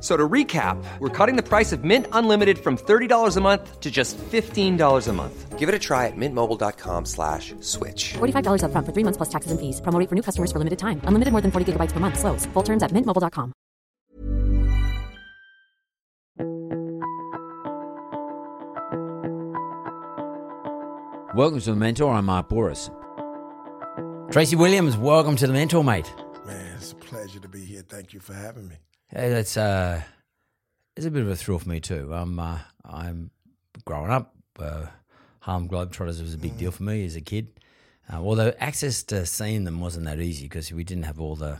F- So to recap, we're cutting the price of Mint Unlimited from $30 a month to just $15 a month. Give it a try at mintmobile.com slash switch. $45 upfront for three months plus taxes and fees. Promo for new customers for limited time. Unlimited more than 40 gigabytes per month. Slows. Full terms at mintmobile.com. Welcome to the Mentor. I'm Mark Bouris. Tracy Williams, welcome to the Mentor, mate. Man, it's a pleasure to be here. Thank you for having me. Hey, that's uh, it's a bit of a thrill for me too. I'm uh, I'm growing up. Uh, Harlem Globetrotters was a big deal for me as a kid. Uh, although access to seeing them wasn't that easy because we didn't have all the,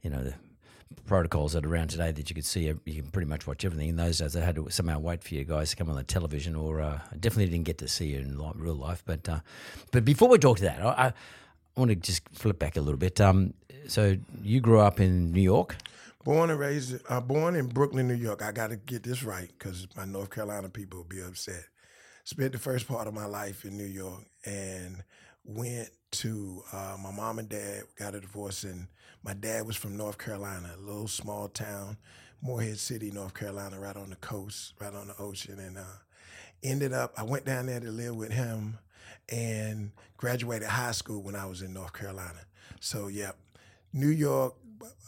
you know, the protocols that are around today that you could see. You can pretty much watch everything. In those days, I had to somehow wait for you guys to come on the television, or uh, I definitely didn't get to see you in li- real life. But uh, but before we talk to that, I, I want to just flip back a little bit. Um, so you grew up in New York. Born and raised, uh, born in Brooklyn, New York. I got to get this right because my North Carolina people will be upset. Spent the first part of my life in New York and went to uh, my mom and dad got a divorce, and my dad was from North Carolina, a little small town, Morehead City, North Carolina, right on the coast, right on the ocean, and uh, ended up. I went down there to live with him, and graduated high school when I was in North Carolina. So, yeah, New York,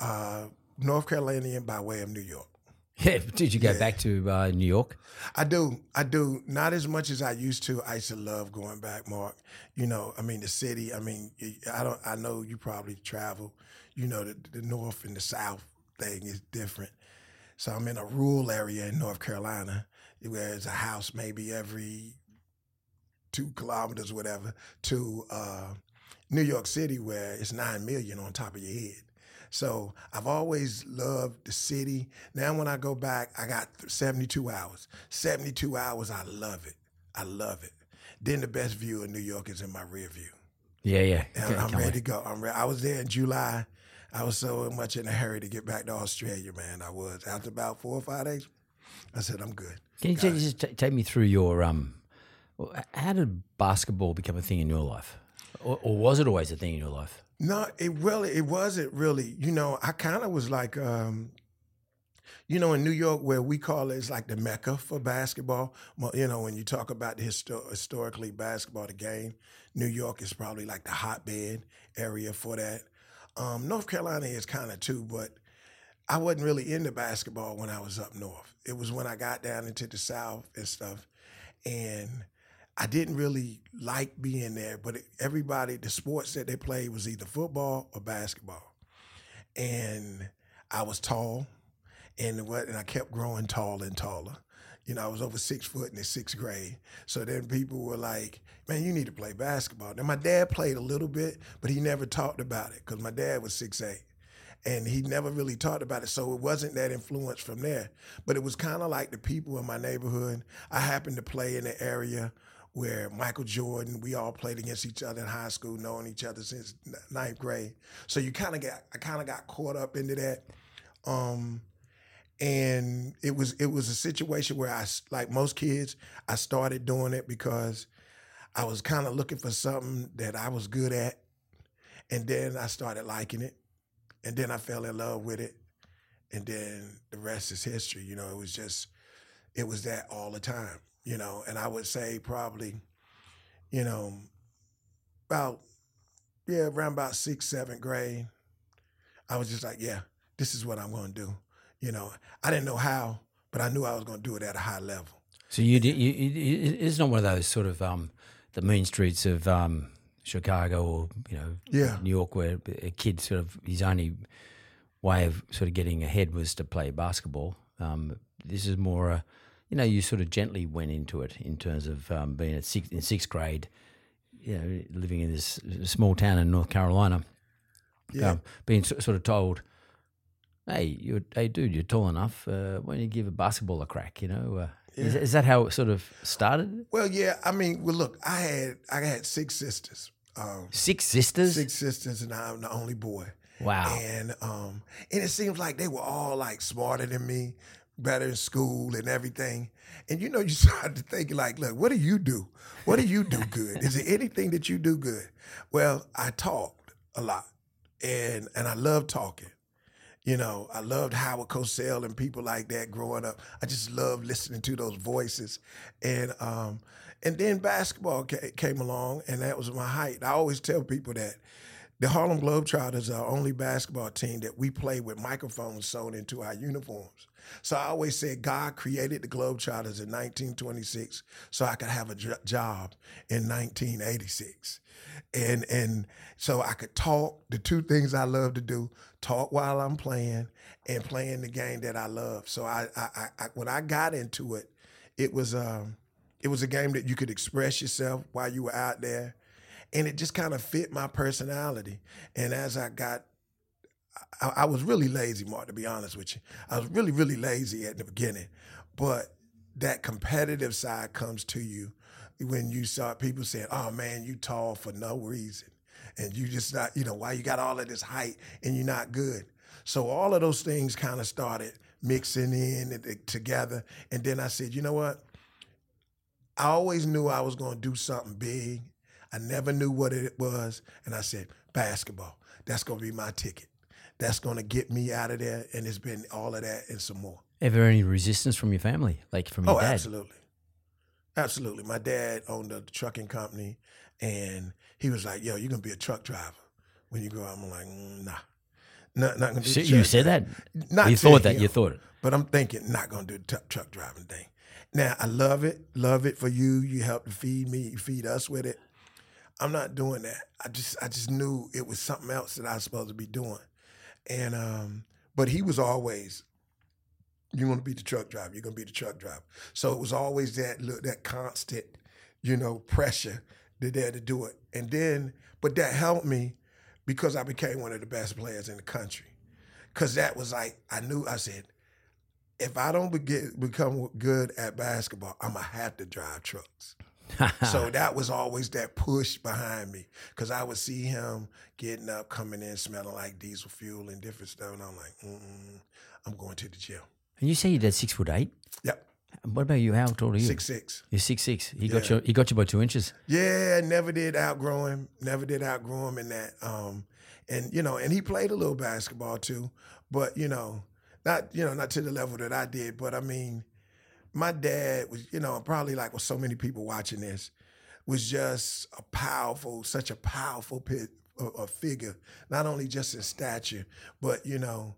uh, North Carolinian by way of New York. Yeah, did you go back to uh, New York? I do. I do. Not as much as I used to. I used to love going back, Mark. You know, I mean, the city. I mean, I don't. I know you probably travel. You know, the, the north and the south thing is different. So I'm in a rural area in North Carolina where there's a house maybe every two kilometers, whatever, to uh, New York City where it's nine million on top of your head. So I've always loved the city. Now when I go back, I got 72 hours. 72 hours, I love it. I love it. Then the best view of New York is in my rear view. Yeah, yeah. And I'm ready to go. I'm re- I was there in July. I was so much in a hurry to get back to Australia, man. I was. After about four or five days, I said, I'm good. Can you just just ta- take me through your um? How did basketball become a thing in your life, or, or was it always a thing in your life? No, it really it wasn't really. You know, I kind of was like, um, you know, in New York where we call it, it's like the mecca for basketball. You know, when you talk about the histo- historically basketball, the game, New York is probably like the hotbed area for that. Um, North Carolina is kind of too, but I wasn't really into basketball when I was up north. It was when I got down into the south and stuff, and I didn't really like being there. But everybody, the sports that they played was either football or basketball, and I was tall, and what, and I kept growing taller and taller. You know, I was over six foot in the sixth grade. So then people were like, "Man, you need to play basketball." Now my dad played a little bit, but he never talked about it because my dad was six eight and he never really talked about it. So it wasn't that influence from there. But it was kind of like the people in my neighborhood. I happened to play in the area where Michael Jordan, we all played against each other in high school, knowing each other since ninth grade. So you kind of got, I kind of got caught up into that. Um, and it was it was a situation where I like most kids, I started doing it because I was kind of looking for something that I was good at, and then I started liking it and then I fell in love with it, and then the rest is history. You know, it was just, it was that all the time. You know, and I would say probably, you know, about yeah, around about sixth, seventh grade, I was just like, yeah, this is what I'm going to do. You know, I didn't know how, but I knew I was going to do it at a high level. So you, did, you, you it's not one of those sort of um, the mean streets of um, Chicago or you know Yeah. New York where a kid sort of his only way of sort of getting ahead was to play basketball. Um, this is more a, you know, you sort of gently went into it in terms of um, being at six, in sixth grade, you know, living in this small town in North Carolina, Yeah. um, being so- sort of told, "Hey, you, hey, dude, you're tall enough. Uh, why don't you give a basketball a crack?" You know, uh, is, is that how it sort of started? Well, yeah. I mean, well, look, I had I had six sisters. Um, Six sisters. six sisters, and I'm the only boy. Wow. And um, and it seems like they were all like smarter than me, better in school and everything. And you know, you start to think like, look, what do you do? What do you do good? Is there anything that you do good? Well, I talked a lot, and and I love talking. You know, I loved Howard Cosell and people like that growing up. I just loved listening to those voices, and um, and then basketball ca- came along, and that was my height. I always tell people that the Harlem Globetrotters are our only basketball team that we play with microphones sewn into our uniforms. So I always said God created the Globetrotters in 1926 so I could have a job in 1986. And and so I could talk, the two things I love to do, talk while I'm playing and playing the game that I love. So I, I, I, when I got into it, it was um it was a game that you could express yourself while you were out there and it just kind of fit my personality. And as I got, I, I was really lazy, Mark. To be honest with you, I was really, really lazy at the beginning, but that competitive side comes to you when you start people saying, "Oh man, you tall for no reason," and you just not, you know, why you got all of this height and you're not good. So all of those things kind of started mixing in together, and then I said, you know what? I always knew I was going to do something big. I never knew what it was. And I said, basketball. That's going to be my ticket. That's going to get me out of there. And it's been all of that and some more. Ever any resistance from your family, like from your dad? Oh, dad? absolutely. Absolutely. My dad owned a trucking company and he was like, yo, you're going to be a truck driver when you grow up. I'm like, mm, nah. Not, not gonna do So you said that? Not you thought that? him. You thought it? But I'm thinking, not gonna do the truck, truck driving thing. Now I love it, love it for you. You helped feed me, you feed us with it. I'm not doing that. I just, I just knew it was something else that I was supposed to be doing. And um, but he was always, you want to be the truck driver. You're gonna be the truck driver. So it was always that look, that constant, you know, pressure to there to do it. And then, but that helped me because I became one of the best players in the country. Cause that was like I knew. I said, if I don't be- become good at basketball, I'm gonna have to drive trucks. so that was always that push behind me because I would see him getting up, coming in, smelling like diesel fuel and different stuff, and I'm like, Mm-mm, I'm going to the gym. And you say your dad's six foot eight. Yep, What about you? How tall are you? six six. You're six six. He got you. He got you by two inches. Yeah, never did outgrow him. Never did outgrow him in that. Um, and you know, and he played a little basketball too, but you know, not you know not to the level that I did. But I mean, my dad was you know probably like with so many people watching this was just a powerful, such a powerful pit, a, a figure. Not only just in stature, but you know,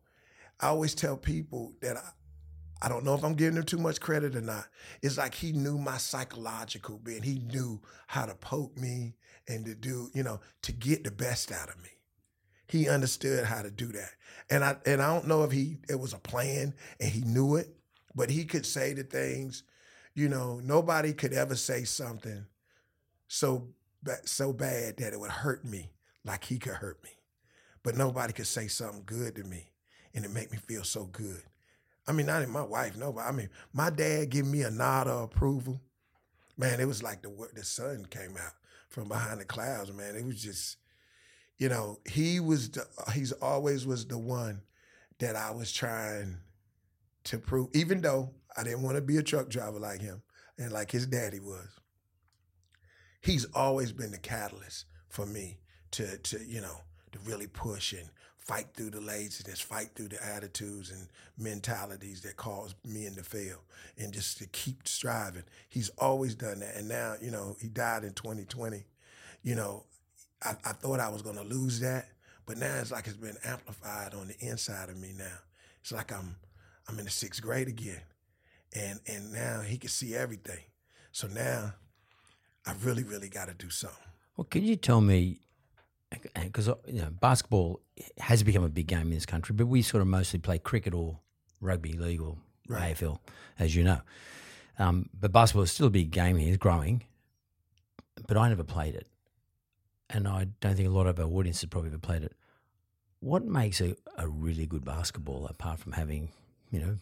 I always tell people that I, I don't know if I'm giving him too much credit or not. It's like he knew my psychological being. He knew how to poke me and to do, you know, to get the best out of me. He understood how to do that. And I and I don't know if he it was a plan and he knew it, but he could say the things, you know, nobody could ever say something so so bad that it would hurt me like he could hurt me. But nobody could say something good to me and it make me feel so good. I mean, not even my wife, nobody. I mean, my dad giving me a nod of approval. Man, it was like the the sun came out from behind the clouds. Man, it was just, you know, he was the he's always was the one that I was trying to prove. Even though I didn't want to be a truck driver like him and like his daddy was, he's always been the catalyst for me to to you know to really push and fight through the laziness, fight through the attitudes and mentalities that cause men to fail, and just to keep striving. He's always done that, and now you know he died in 2020. You know, I, I thought I was going to lose that, but now it's like it's been amplified on the inside of me. Now it's like I'm I'm in the sixth grade again, and and now he can see everything. So now I really really got to do something. Well, can you tell me? Because you know, basketball has become a big game in this country, but we sort of mostly play cricket or rugby league or Right. AFL, as you know. Um, but basketball is still a big game here, it's growing. But I never played it. And I don't think a lot of our audience have probably ever played it. What makes a, a really good basketball, apart from having, you know,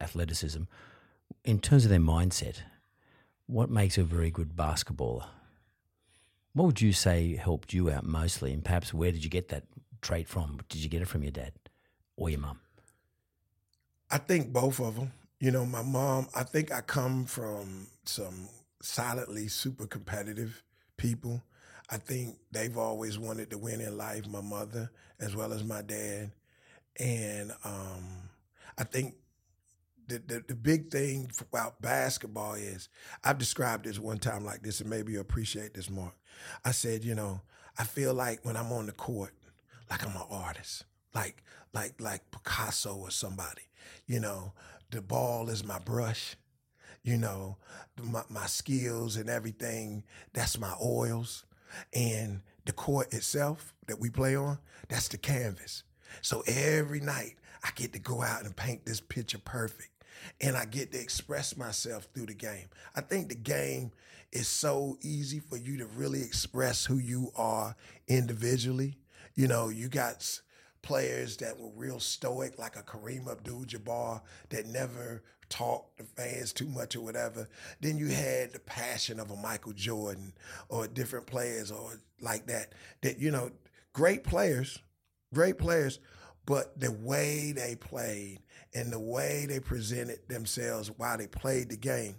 athleticism, in terms of their mindset, what makes a very good basketballer? What would you say helped you out mostly? And perhaps where did you get that trait from? Did you get it from your dad or your mum? I think both of them. You know, my mom, I think I come from some silently super competitive people. I think they've always wanted to win in life, my mother as well as my dad. And um, I think the, the, the big thing about basketball is I've described this one time like this, and maybe you appreciate this more. I said, you know, I feel like when I'm on the court, like I'm an artist, like like like Picasso or somebody. You know, the ball is my brush. You know, my, my skills and everything. That's my oils, and the court itself that we play on. That's the canvas. So every night I get to go out and paint this picture perfect and I get to express myself through the game. I think the game is so easy for you to really express who you are individually. You know, you got players that were real stoic, like a Kareem Abdul-Jabbar, that never talked to fans too much or whatever. Then you had the passion of a Michael Jordan or different players or like that. That you know, great players, great players, but the way they played and the way they presented themselves while they played the game.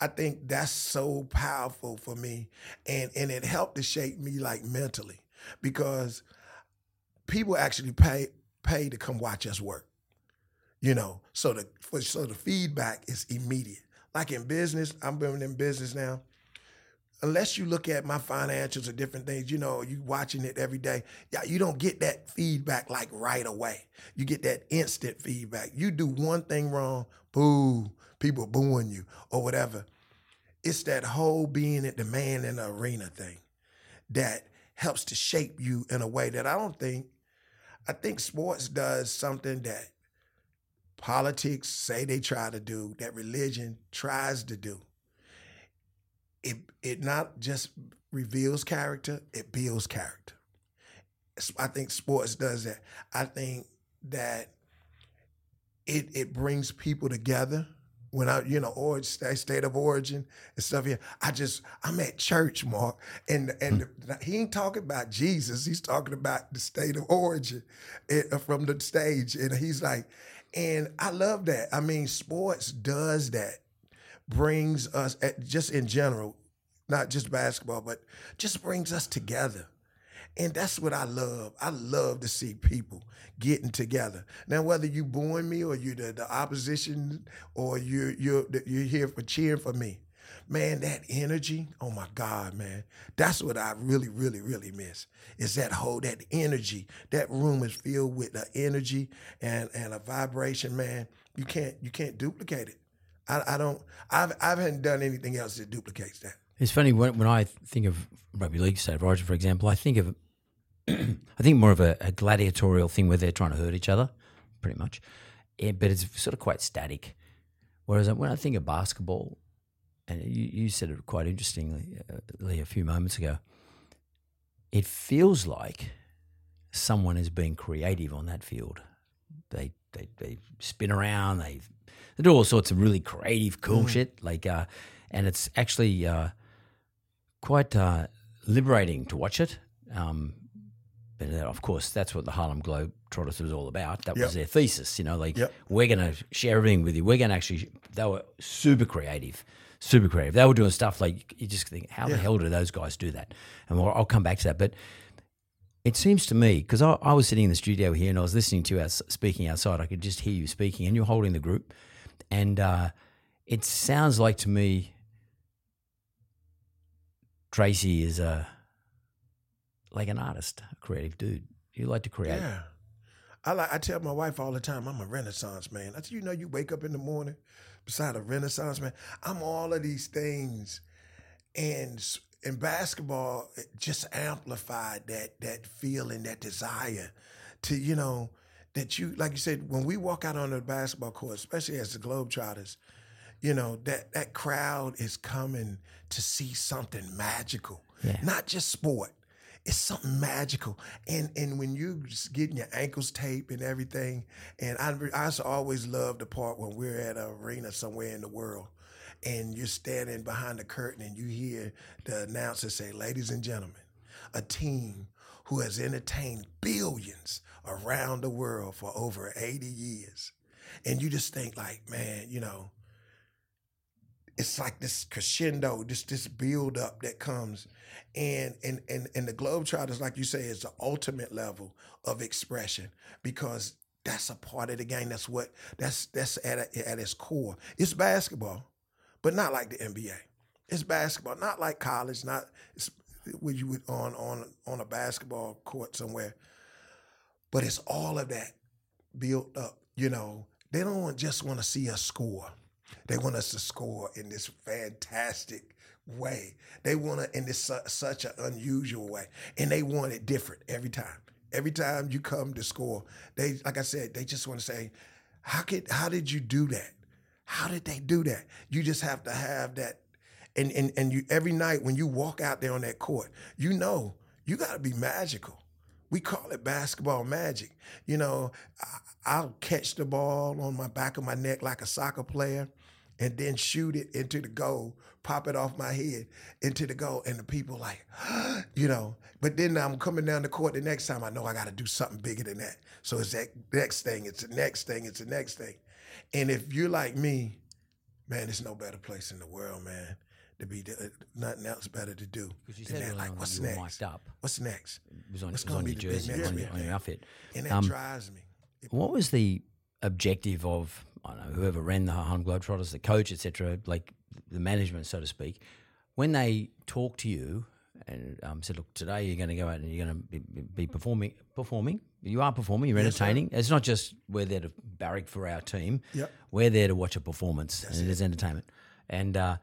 I think that's so powerful for me. And and it helped to shape me like mentally because people actually pay pay to come watch us work. You know, so the for, so the feedback is immediate. Like in business, I'm been in business now unless you look at my financials or different things, you know, you watching it every day, yeah, you don't get that feedback like right away. You get that instant feedback. You do one thing wrong, boo, people booing you or whatever. It's that whole being at the man in the arena thing that helps to shape you in a way that I don't think, I think sports does something that politics say they try to do, that religion tries to do it it not just reveals character, it builds character. I think sports does that. I think that it it brings people together. When I, you know, or state of origin and stuff here, I just I'm at church, Mark, and and hmm. he ain't talking about Jesus. He's talking about the state of origin it, eh, from the stage, and he's like, and I love that. I mean, sports does that brings us, just in general, not just basketball, but just brings us together. And that's what I love. I love to see people getting together. Now, whether you booing me or you're the, the opposition or you're, you're, you're here for cheering for me, man, that energy, oh my God, man, that's what I really, really, really miss. Is that whole that energy. That room is filled with the energy and and a vibration, man. You can't you can't duplicate it. I, I don't. I've I haven't done anything else that duplicates that. It's funny when, when I think of rugby league, state of origin, for example, I think of I think more of a, a, gladiatorial thing where they're trying to hurt each other, pretty much. Yeah, but it's sort of quite static. Whereas when I think of basketball, and you, you said it quite interestingly uh, a few moments ago, it feels like someone is being creative on that field. They they, they spin around, they they do all sorts of really creative, cool mm. shit. Like, uh, and it's actually uh, quite uh, liberating to watch it. Um, but uh, of course, that's what the Harlem Globetrotters was all about. That yep. was their thesis. You know, like yep. we're going to share everything with you. We're going to actually. They were super creative, super creative. They were doing stuff like you just think, how yeah. the hell do those guys do that? And I'll, I'll come back to that, but. It seems to me because I, I, was sitting in the studio here and I was listening to you speaking outside. I could just hear you speaking, and you're holding the group, and uh, it sounds like to me Tracy is a like an artist, a creative dude. You like to create. Yeah. I like I tell my wife all the time, I'm a renaissance man. I said, you know, you wake up in the morning beside a renaissance man. I'm all of these things. And in basketball, just amplified that that feeling, that desire to, you know, that you like you said when we walk out on the basketball court, especially as the Globetrotters, you know that that crowd is coming to see something magical, Yeah. not just sport. It's something magical, and and when you just getting your ankles taped and everything, and I I always love the part when we're at an arena somewhere in the world, and you're standing behind the curtain and you hear the announcer say, "Ladies and gentlemen, a team who has entertained billions around the world for over 80 years. And you just think like, man, you know, it's like this crescendo, this this build up that comes. And and and and the Globetrotters, like you say, is the ultimate level of expression because that's a part of the game. That's what that's that's at a, at its core. It's basketball, but not like the NBA. It's basketball, not like college, not it's when you would on on on a basketball court somewhere. But it's all of that built up. You know, they don't just want to see us score. They want us to score in this fantastic way. They want to in this su- such an unusual way, and they want it different every time. Every time you come to score, they like I said, they just want to say, "How could? How did you do that? How did they do that?" You just have to have that and and and you every night when you walk out there on that court, you know you got to be magical. We call it basketball magic. You know, I'll catch the ball on my back of my neck like a soccer player, and then shoot it into the goal, pop it off my head into the goal, and the people like, you know. But then I'm coming down the court the next time. I know I got to do something bigger than that. So it's that next thing. It's the next thing. It's the next thing. And if you're like me, man, there's no better place in the world, man, to be uh, nothing else better to do. Because you said that. like, what's you next? mic'd up. What's next? It was on, What's it was on your jersey, next on, your, on your outfit. And that Um, drives me. What was the objective of I don't know whoever ran the Harlem Globetrotters, the coach, etc., like the management, so to speak, when they talked to you and um, said, "Look, today you're going to go out and you're going to be, be performing, performing. You are performing. You're Yes, entertaining. It's not just we're there to barrack for our team. Yep. We're there to watch a performance, and it is entertainment. And uh,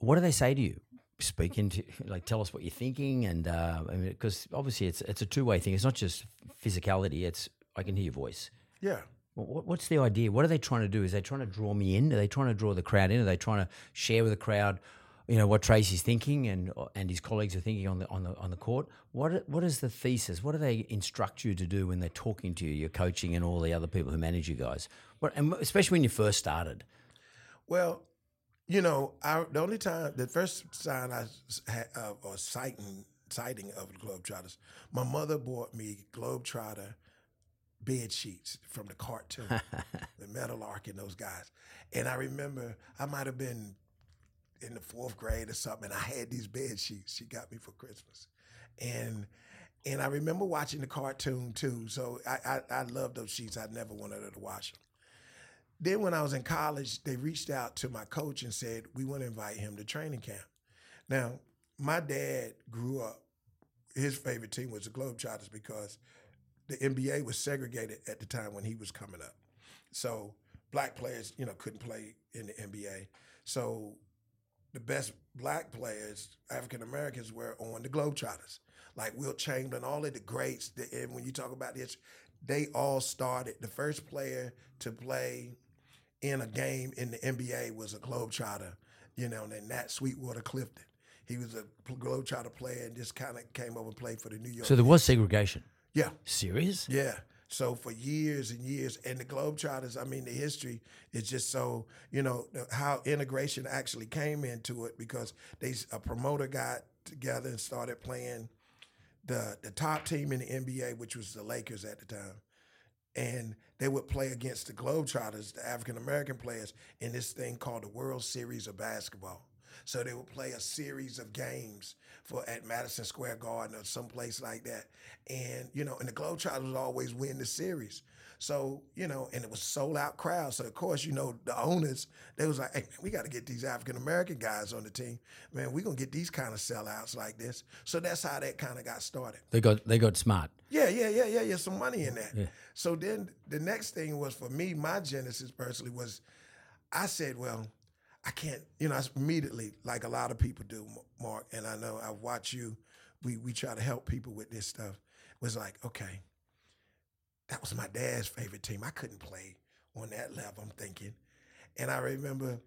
what do they say to you? Speak into like tell us what you're thinking, and uh, I mean, because obviously it's it's a two way thing. It's not just physicality. It's I can hear your voice. Yeah. What- What, what's the idea? What are they trying to do? Is they trying to draw me in? Are they trying to draw the crowd in? Are they trying to share with the crowd, you know, what Tracy's thinking and and his colleagues are thinking on the on the on the court? What what is the thesis? What do they instruct you to do when they're talking to you, your coaching, and all the other people who manage you guys? What, and especially when you first started. Well, you know, I, the only time, the first sign I had of or sighting sighting of the Globetrotters, my mother bought me Globetrotter bed sheets from the cartoon, the Meadowlark and those guys. And I remember I might have been in the fourth grade or something, and I had these bed sheets she got me for Christmas. And and I remember watching the cartoon too. So I I, I love those sheets. I never wanted her to wash them. Then when I was in college, they reached out to my coach and said, we want to invite him to training camp. Now, my dad grew up, his favorite team was the Globetrotters because the NBA was segregated at the time when he was coming up. So black players, you know, couldn't play in the NBA. So the best black players, African Americans, were on the Globetrotters. Like Wilt Chamberlain, all of the greats. The, and when you talk about this, they all started. The first player to play in a game in the NBA was a Globetrotter, you know, and Nat Sweetwater Clifton. He was a Globetrotter player and just kind of came over and played for the New York. So there was segregation. yeah, Serious? yeah. So for years and years, and the Globetrotters, I mean, the history is just so, you know, how integration actually came into it because they a promoter got together and started playing the the top team in the NBA, which was the Lakers at the time. And they would play against the Globetrotters, the African American players, in this thing called the World Series of Basketball. So they would play a series of games for at Madison Square Garden or someplace like that. And, you know, and the Globetrotters would always win the series. So, you know, and it was sold out crowd. So of course, you know, the owners, they was like, hey man, we got to get these African American guys on the team. Man, we're gonna get these kind of sellouts like this. So that's how that kind of got started. They got they got smart. Yeah, yeah, yeah, yeah, yeah. Some money in that. Yeah. So then the next thing was for me, my genesis personally was, I said, well, I can't, you know, immediately, like a lot of people do, Mark, and I know I watch you. We we try to help people with this stuff. Was like, okay, that was my dad's favorite team. I couldn't play on that level, I'm thinking. And I remember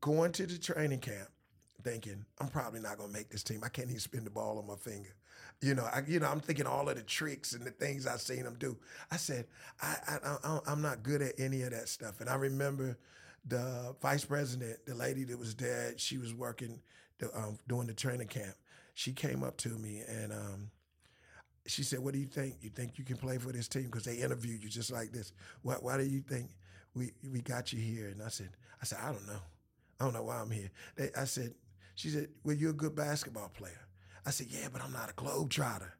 going to the training camp thinking, I'm probably not gonna make this team. I can't even spin the ball on my finger. You know, I, you know, I'm thinking all of the tricks and the things I've seen them do. I said, I, I, I, I'm not good at any of that stuff. And I remember the vice president, the lady that was dead, she was working, the, um, doing the training camp. She came up to me and um, she said, "What do you think? You think you can play for this team? Because they interviewed you just like this. Why, why do you think we we got you here?" And I said, "I said I don't know. I don't know why I'm here." They, I said, "She said, well, you're a good basketball player." I said, "Yeah, but I'm not a globetrotter.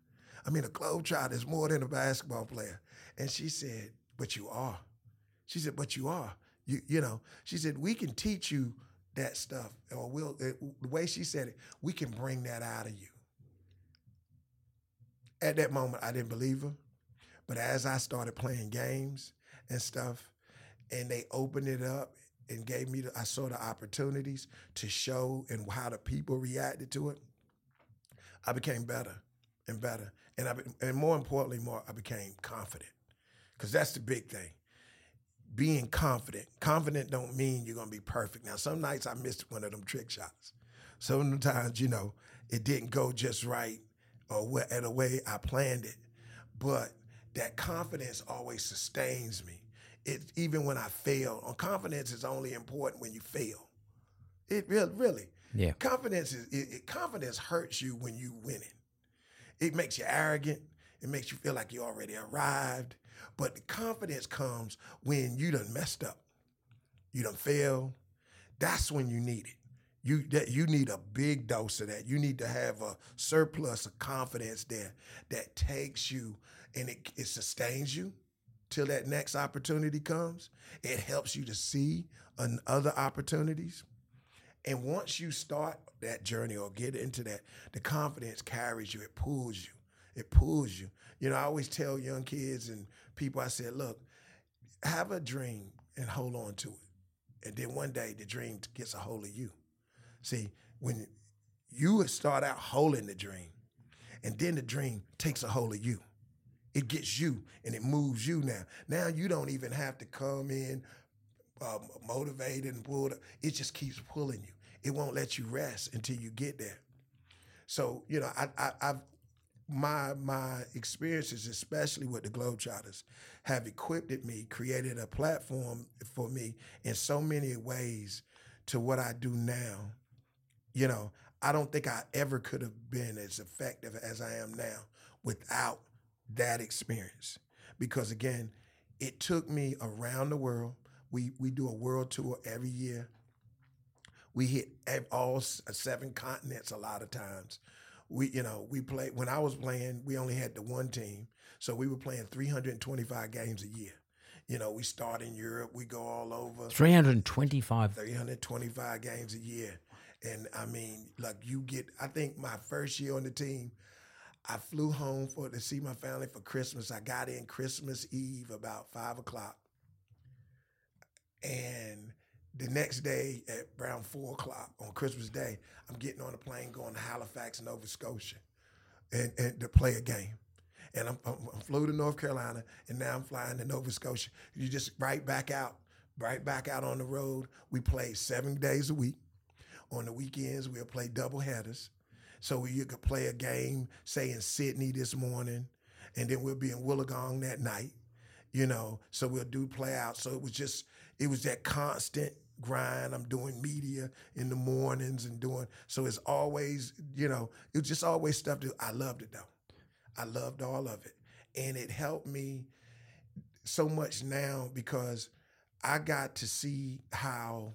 I mean, a globetrotter is more than a basketball player." And she said, "But you are." She said, "But you are. You you know." She said, "We can teach you." That stuff, or we'll, it, the way she said it, we can bring that out of you at that moment I didn't believe her. But as I started playing games and stuff, and they opened it up and gave me the, I saw the opportunities to show and how the people reacted to it, I became better and better. And I and more importantly, more I became confident. Cause that's the big thing. Being confident. Confident don't mean you're gonna be perfect. Now, some nights I missed one of them trick shots. Sometimes, you know, it didn't go just right or at a way I planned it. But that confidence always sustains me. It even when I fail. Uh, confidence is only important when you fail. It really, really. Yeah. Confidence is it, it, confidence hurts you when you win it. It makes you arrogant. It makes you feel like you already arrived. But the confidence comes when you done messed up. You done failed. That's when you need it you that you need a big dose of that. You need to have a surplus of confidence there that takes you and it, it sustains you till that next opportunity comes. It helps you to see an, other opportunities. And once you start that journey or get into that, the confidence carries you, it pulls you. It pulls you. You know, I always tell young kids and people, I said, look, have a dream and hold on to it. And then one day the dream gets a hold of you. See, when you start out holding the dream, and then the dream takes a hold of you. It gets you and it moves you now. Now you don't even have to come in um, motivated and pulled. Up. It just keeps pulling you. It won't let you rest until you get there. So you know, I, I, I've my my experiences, especially with the Globetrotters, have equipped me, created a platform for me in so many ways to what I do now you know, I don't think I ever could have been as effective as I am now without that experience. Because again, it took me around the world. We we do a world tour every year. We hit all seven continents a lot of times. We you know we play when I was playing. We only had the one team, so we were playing 325 games a year. You know, we start in Europe, we go all over. 325. 325 games a year. And I mean, like you get, I think my first year on the team, I flew home for to see my family for Christmas. I got in Christmas Eve about five o'clock. And the next day at around four o'clock on Christmas Day, I'm getting on a plane going to Halifax, Nova Scotia, and, and to play a game. And I'm, I'm, I'm flew to North Carolina, and now I'm flying to Nova Scotia. You just right back out, right back out on the road. We play seven days a week. On the weekends, we'll play double headers. So you could play a game, say in Sydney this morning, and then we'll be in Wollongong that night. You know, so we'll do play out. So it was just, it was that constant grind. I'm doing media in the mornings and doing, so it's always, you know, it was just always stuff that I loved it though. I loved all of it. And it helped me so much now because I got to see how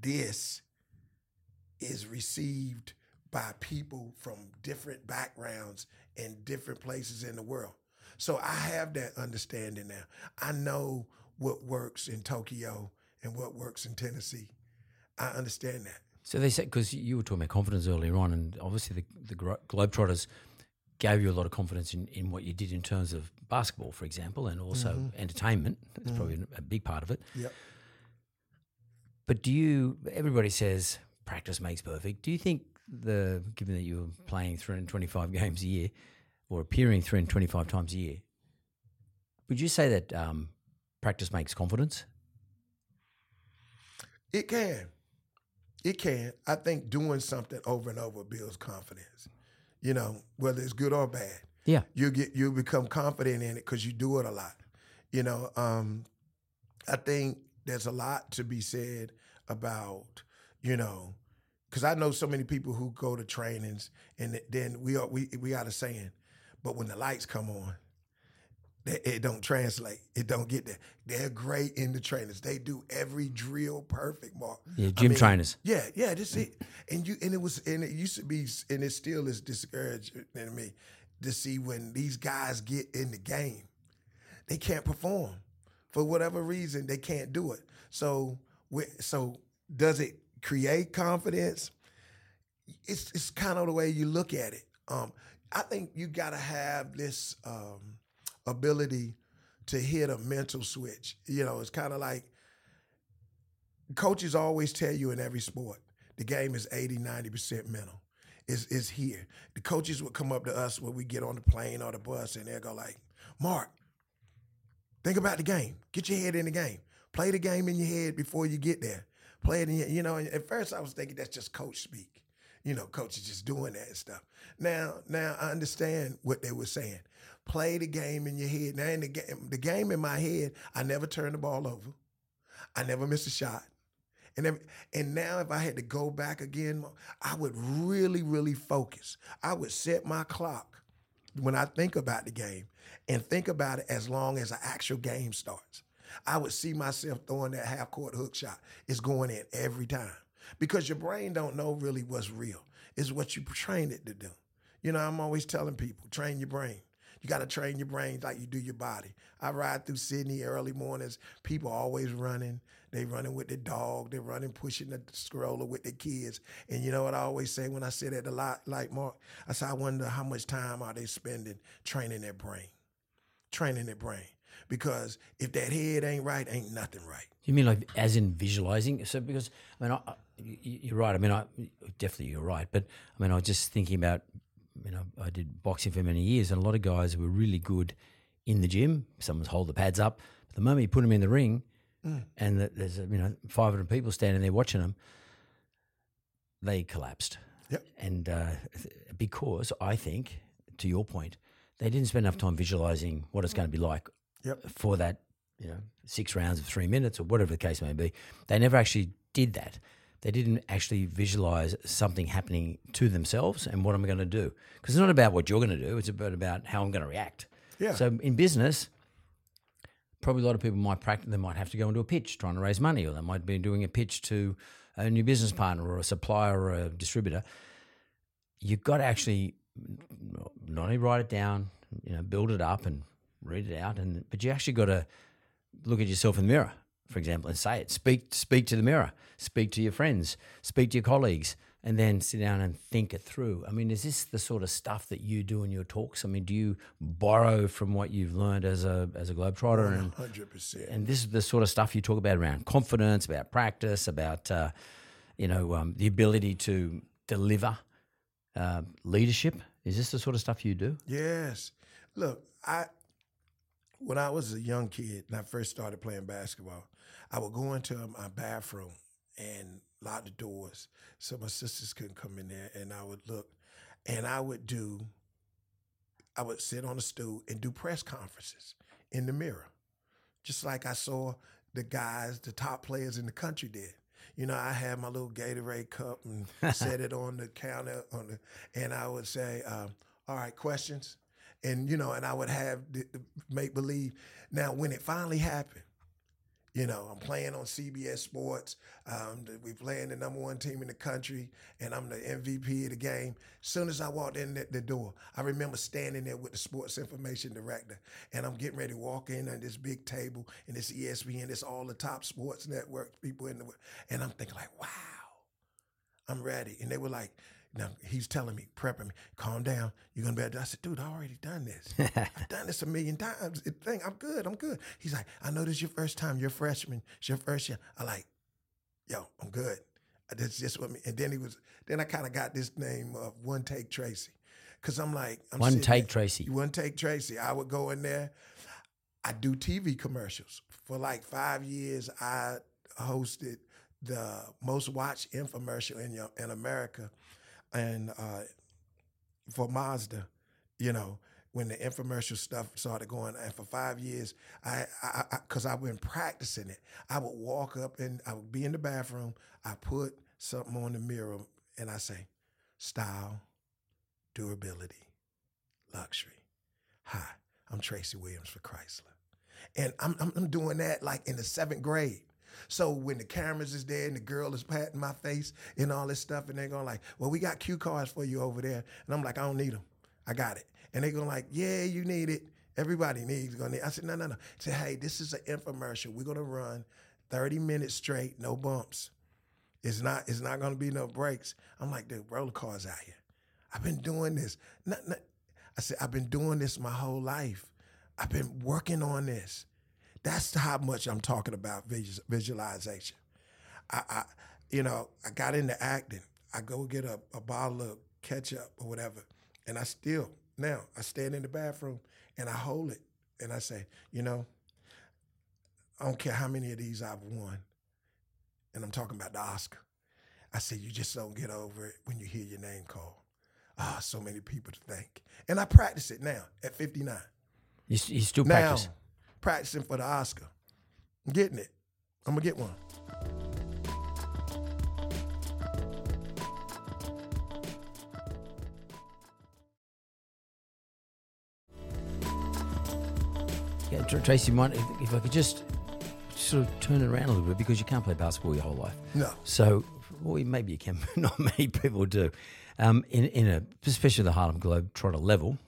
this is received by people from different backgrounds and different places in the world. So I have that understanding now. I know what works in Tokyo and what works in Tennessee. I understand that. So they said because you were talking about confidence earlier on, and obviously the the Globetrotters gave you a lot of confidence in, in what you did in terms of basketball, for example, and also mm-hmm. entertainment. That's mm-hmm. probably a big part of it. Yep. But do you? Everybody says practice makes perfect. Do you think the given that you were playing 325 games a year or appearing 325 times a year, would you say that um, practice makes confidence? It can. It can. I think doing something over and over builds confidence. You know, whether it's good or bad. Yeah. You get you become confident in it because you do it a lot. You know, um, I think there's a lot to be said about, you know, because I know so many people who go to trainings and then we are, we we got a saying, but when the lights come on, it, it don't translate. It don't get there. They're great in the trainers. They do every drill perfect, Mark. Yeah, I gym trainers. Yeah, yeah, this it. And you and it was and it used to be and it still is discouraging to me to see when these guys get in the game, they can't perform for whatever reason. They can't do it. So, so does it create confidence? It's it's kind of the way you look at it. Um, I think you got to have this um, ability to hit a mental switch. You know, it's kind of like coaches always tell you in every sport, the game is 80, 90% mental. Is is here. The coaches would come up to us when we get on the plane or the bus and they'll go like, Mark, think about the game. Get your head in the game. Play the game in your head before you get there. Play it in your, you know, at first I was thinking that's just coach speak. You know, coaches just doing that and stuff. Now, now I understand what they were saying. Play the game in your head. Now in the game, the game in my head, I never turned the ball over. I never missed a shot. And and now if I had to go back again, I would really, really focus. I would set my clock when I think about the game and think about it as long as the actual game starts. I would see myself throwing that half court hook shot. It's going in every time because your brain don't know really what's real. It's what you train it to do. You know, I'm always telling people, train your brain. You got to train your brain like you do your body. I ride through Sydney early mornings. People always running. They running with the dog. They running, pushing the stroller with the kids. And you know what I always say when I sit at the lot, like Mark, I say, I wonder how much time are they spending training their brain, training their brain. Because if that head ain't right, ain't nothing right. You mean like as in visualizing? So because I mean, I, you're right. I mean, I definitely you're right. But I mean, I was just thinking about. You know, I did boxing for many years, and a lot of guys were really good in the gym. Someone's hold the pads up. But the moment you put them in the ring, mm. and there's you know 500 people standing there watching them, they collapsed. Yep. And uh, because I think, to your point, they didn't spend enough time visualizing what it's going to be like yep. for that, you know, six rounds of three minutes or whatever the case may be. They never actually did that. They didn't actually visualize something happening to themselves and what am I going to do? Because it's not about what you're going to do; it's about about how I'm going to react. Yeah. So in business, probably a lot of people might practice. They might have to go into a pitch trying to raise money, or they might be doing a pitch to a new business partner or a supplier or a distributor. You've got to actually not only write it down, you know, build it up and read it out, and but you actually got to look at yourself in the mirror, for example, and say it. Speak speak to the mirror. Speak to your friends. Speak to your colleagues, and then sit down and think it through. I mean, is this the sort of stuff that you do in your talks? I mean, do you borrow from what you've learned as a as a globetrotter? And hundred percent. And this is the sort of stuff you talk about around confidence, about practice, about uh, you know um, the ability to deliver uh, leadership. Is this the sort of stuff you do? Yes. Look, I when I was a young kid and I first started playing basketball, I would go into my bathroom and lock the doors so my sisters couldn't come in there. And I would look and I would do, I would sit on a stool and do press conferences in the mirror, just like I saw the guys, the top players in the country did. You know, I had my little Gatorade cup and set it on the counter on the, and I would say, um, "All right, questions." and you know, and I would have the, the make believe. Now, when it finally happened, you know, I'm playing on CBS Sports. Um, we playing the number one team in the country, and I'm the MVP of the game. As soon as I walked in the, the door, I remember standing there with the sports information director, and I'm getting ready to walk in on this big table, and it's ESPN, it's all the top sports network people in the, world, and I'm thinking like, wow, I'm ready. And they were like, now he's telling me, prepping me, calm down. You're gonna be able to. I said, dude, I already done this. I've done this a million times. It thing, I'm good. I'm good. He's like, I know this is your first time. You're freshman. It's your first year. I like, yo, I'm good. That's just what me. And then he was. Then I kind of got this name of One Take Tracy, because I'm like, I'm One Take there, Tracy. One Take Tracy. I would go in there. I do TV commercials. For like five years, I hosted the most watched infomercial in your, in America, and uh, for Mazda, you know, when the infomercial stuff started going, and for five years, I, I, because I've been practicing it, I would walk up and I would be in the bathroom, I put something on the mirror, and I say, style, durability, luxury. Hi, I'm Tracy Williams for Chrysler. And I'm, I'm, I'm doing that like in the seventh grade. So when the cameras is there and the girl is patting my face and all this stuff, and they're going like, "Well, we got cue cards for you over there," and I'm like, "I don't need them. I got it." And they're going like, "Yeah, you need it. Everybody needs going." I said, "No, no, no." Said, "Hey, this is an infomercial. We're gonna run 30 minutes straight, no bumps. It's not. It's not gonna be no breaks." I'm like, "The roller cars out here. I've been doing this. Not, not, I said, I've been doing this my whole life. I've been working on this. That's how much I'm talking about visualization. I, I you know, I got into acting. I go get a, a bottle of ketchup or whatever, and I still now I stand in the bathroom and I hold it and I say, you know, I don't care how many of these I've won, and I'm talking about the Oscar. I say you just don't get over it when you hear your name called. Ah, oh, so many people to thank, and I practice it now at 59. You, you still practice? Practicing for the Oscar. I'm getting it. I'm gonna get one. Yeah, Tracy, might if, if I could just sort of turn it around a little bit because you can't play basketball your whole life. No. So, well, maybe you can, but not many people do. Um, in in a especially the Harlem Globetrotter level,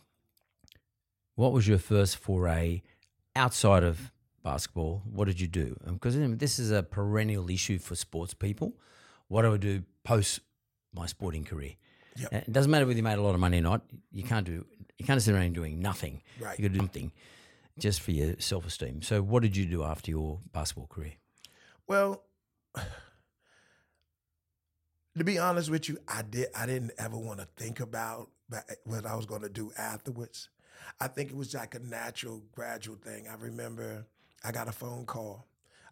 what was your first foray outside of basketball? What did you do? Because um, this is a perennial issue for sports people. What do I do post my sporting career? Yep. It doesn't matter whether you made a lot of money or not. You can't do. You can't sit around doing nothing. Right. You got to do something just for your self esteem. So, what did you do after your basketball career? Well, to be honest with you, I did. I didn't ever want to think about what I was going to do afterwards. I think it was like a natural, gradual thing. I remember I got a phone call.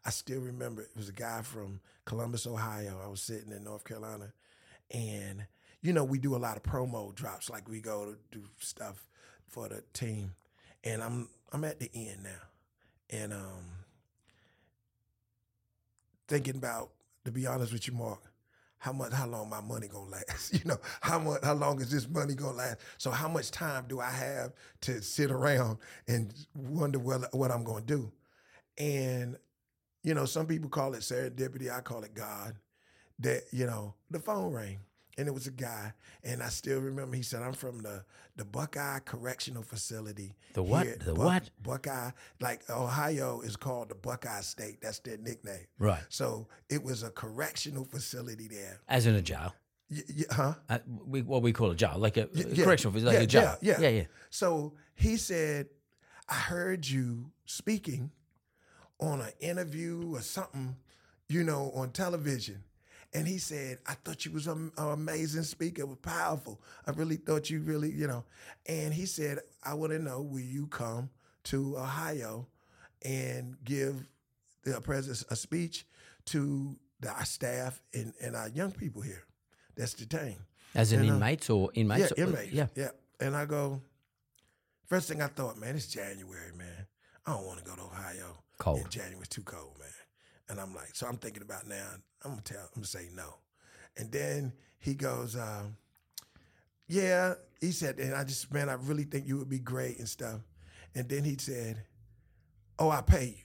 I still remember it was a guy from Columbus, Ohio. I was sitting in North Carolina, and you know we do a lot of promo drops, like we go to do stuff for the team, and I'm I'm at the end now, and um, thinking about to be honest with you, Mark, how much how long my money gonna last? You know how much how long is this money gonna last? So how much time do i have to sit around and wonder what, what i'm gonna do? And you know some people call it serendipity. I call it god. That you know the phone rang and it was a guy, and I still remember. He said, "I'm from the the Buckeye Correctional Facility." The what? The Buck, what? Buckeye, like Ohio is called the Buckeye State. That's their nickname. Right. So it was a correctional facility there. As in a jail. Y- y- huh? Uh, we, what we call a jail, like a yeah, correctional facility, like yeah, a jail. Yeah, yeah, yeah. So he said, "I heard you speaking on an interview or something, you know, on television." And he said, I thought you was an amazing speaker, was powerful. I really thought you really, you know. And he said, I want to know, will you come to Ohio and give the president a speech to the, our staff and, and our young people here that's detained. As an inmate uh, or inmates? Yeah, inmates. Yeah. Yeah. And I go, first thing I thought, man, it's January, man. I don't want to go to Ohio. Cold. In January, it's too cold, man. And I'm like, so I'm thinking about now. I'm gonna tell. I'm gonna say no. And then he goes, uh, yeah. He said, and I just, man, I really think you would be great and stuff. And then he said, oh, I pay you.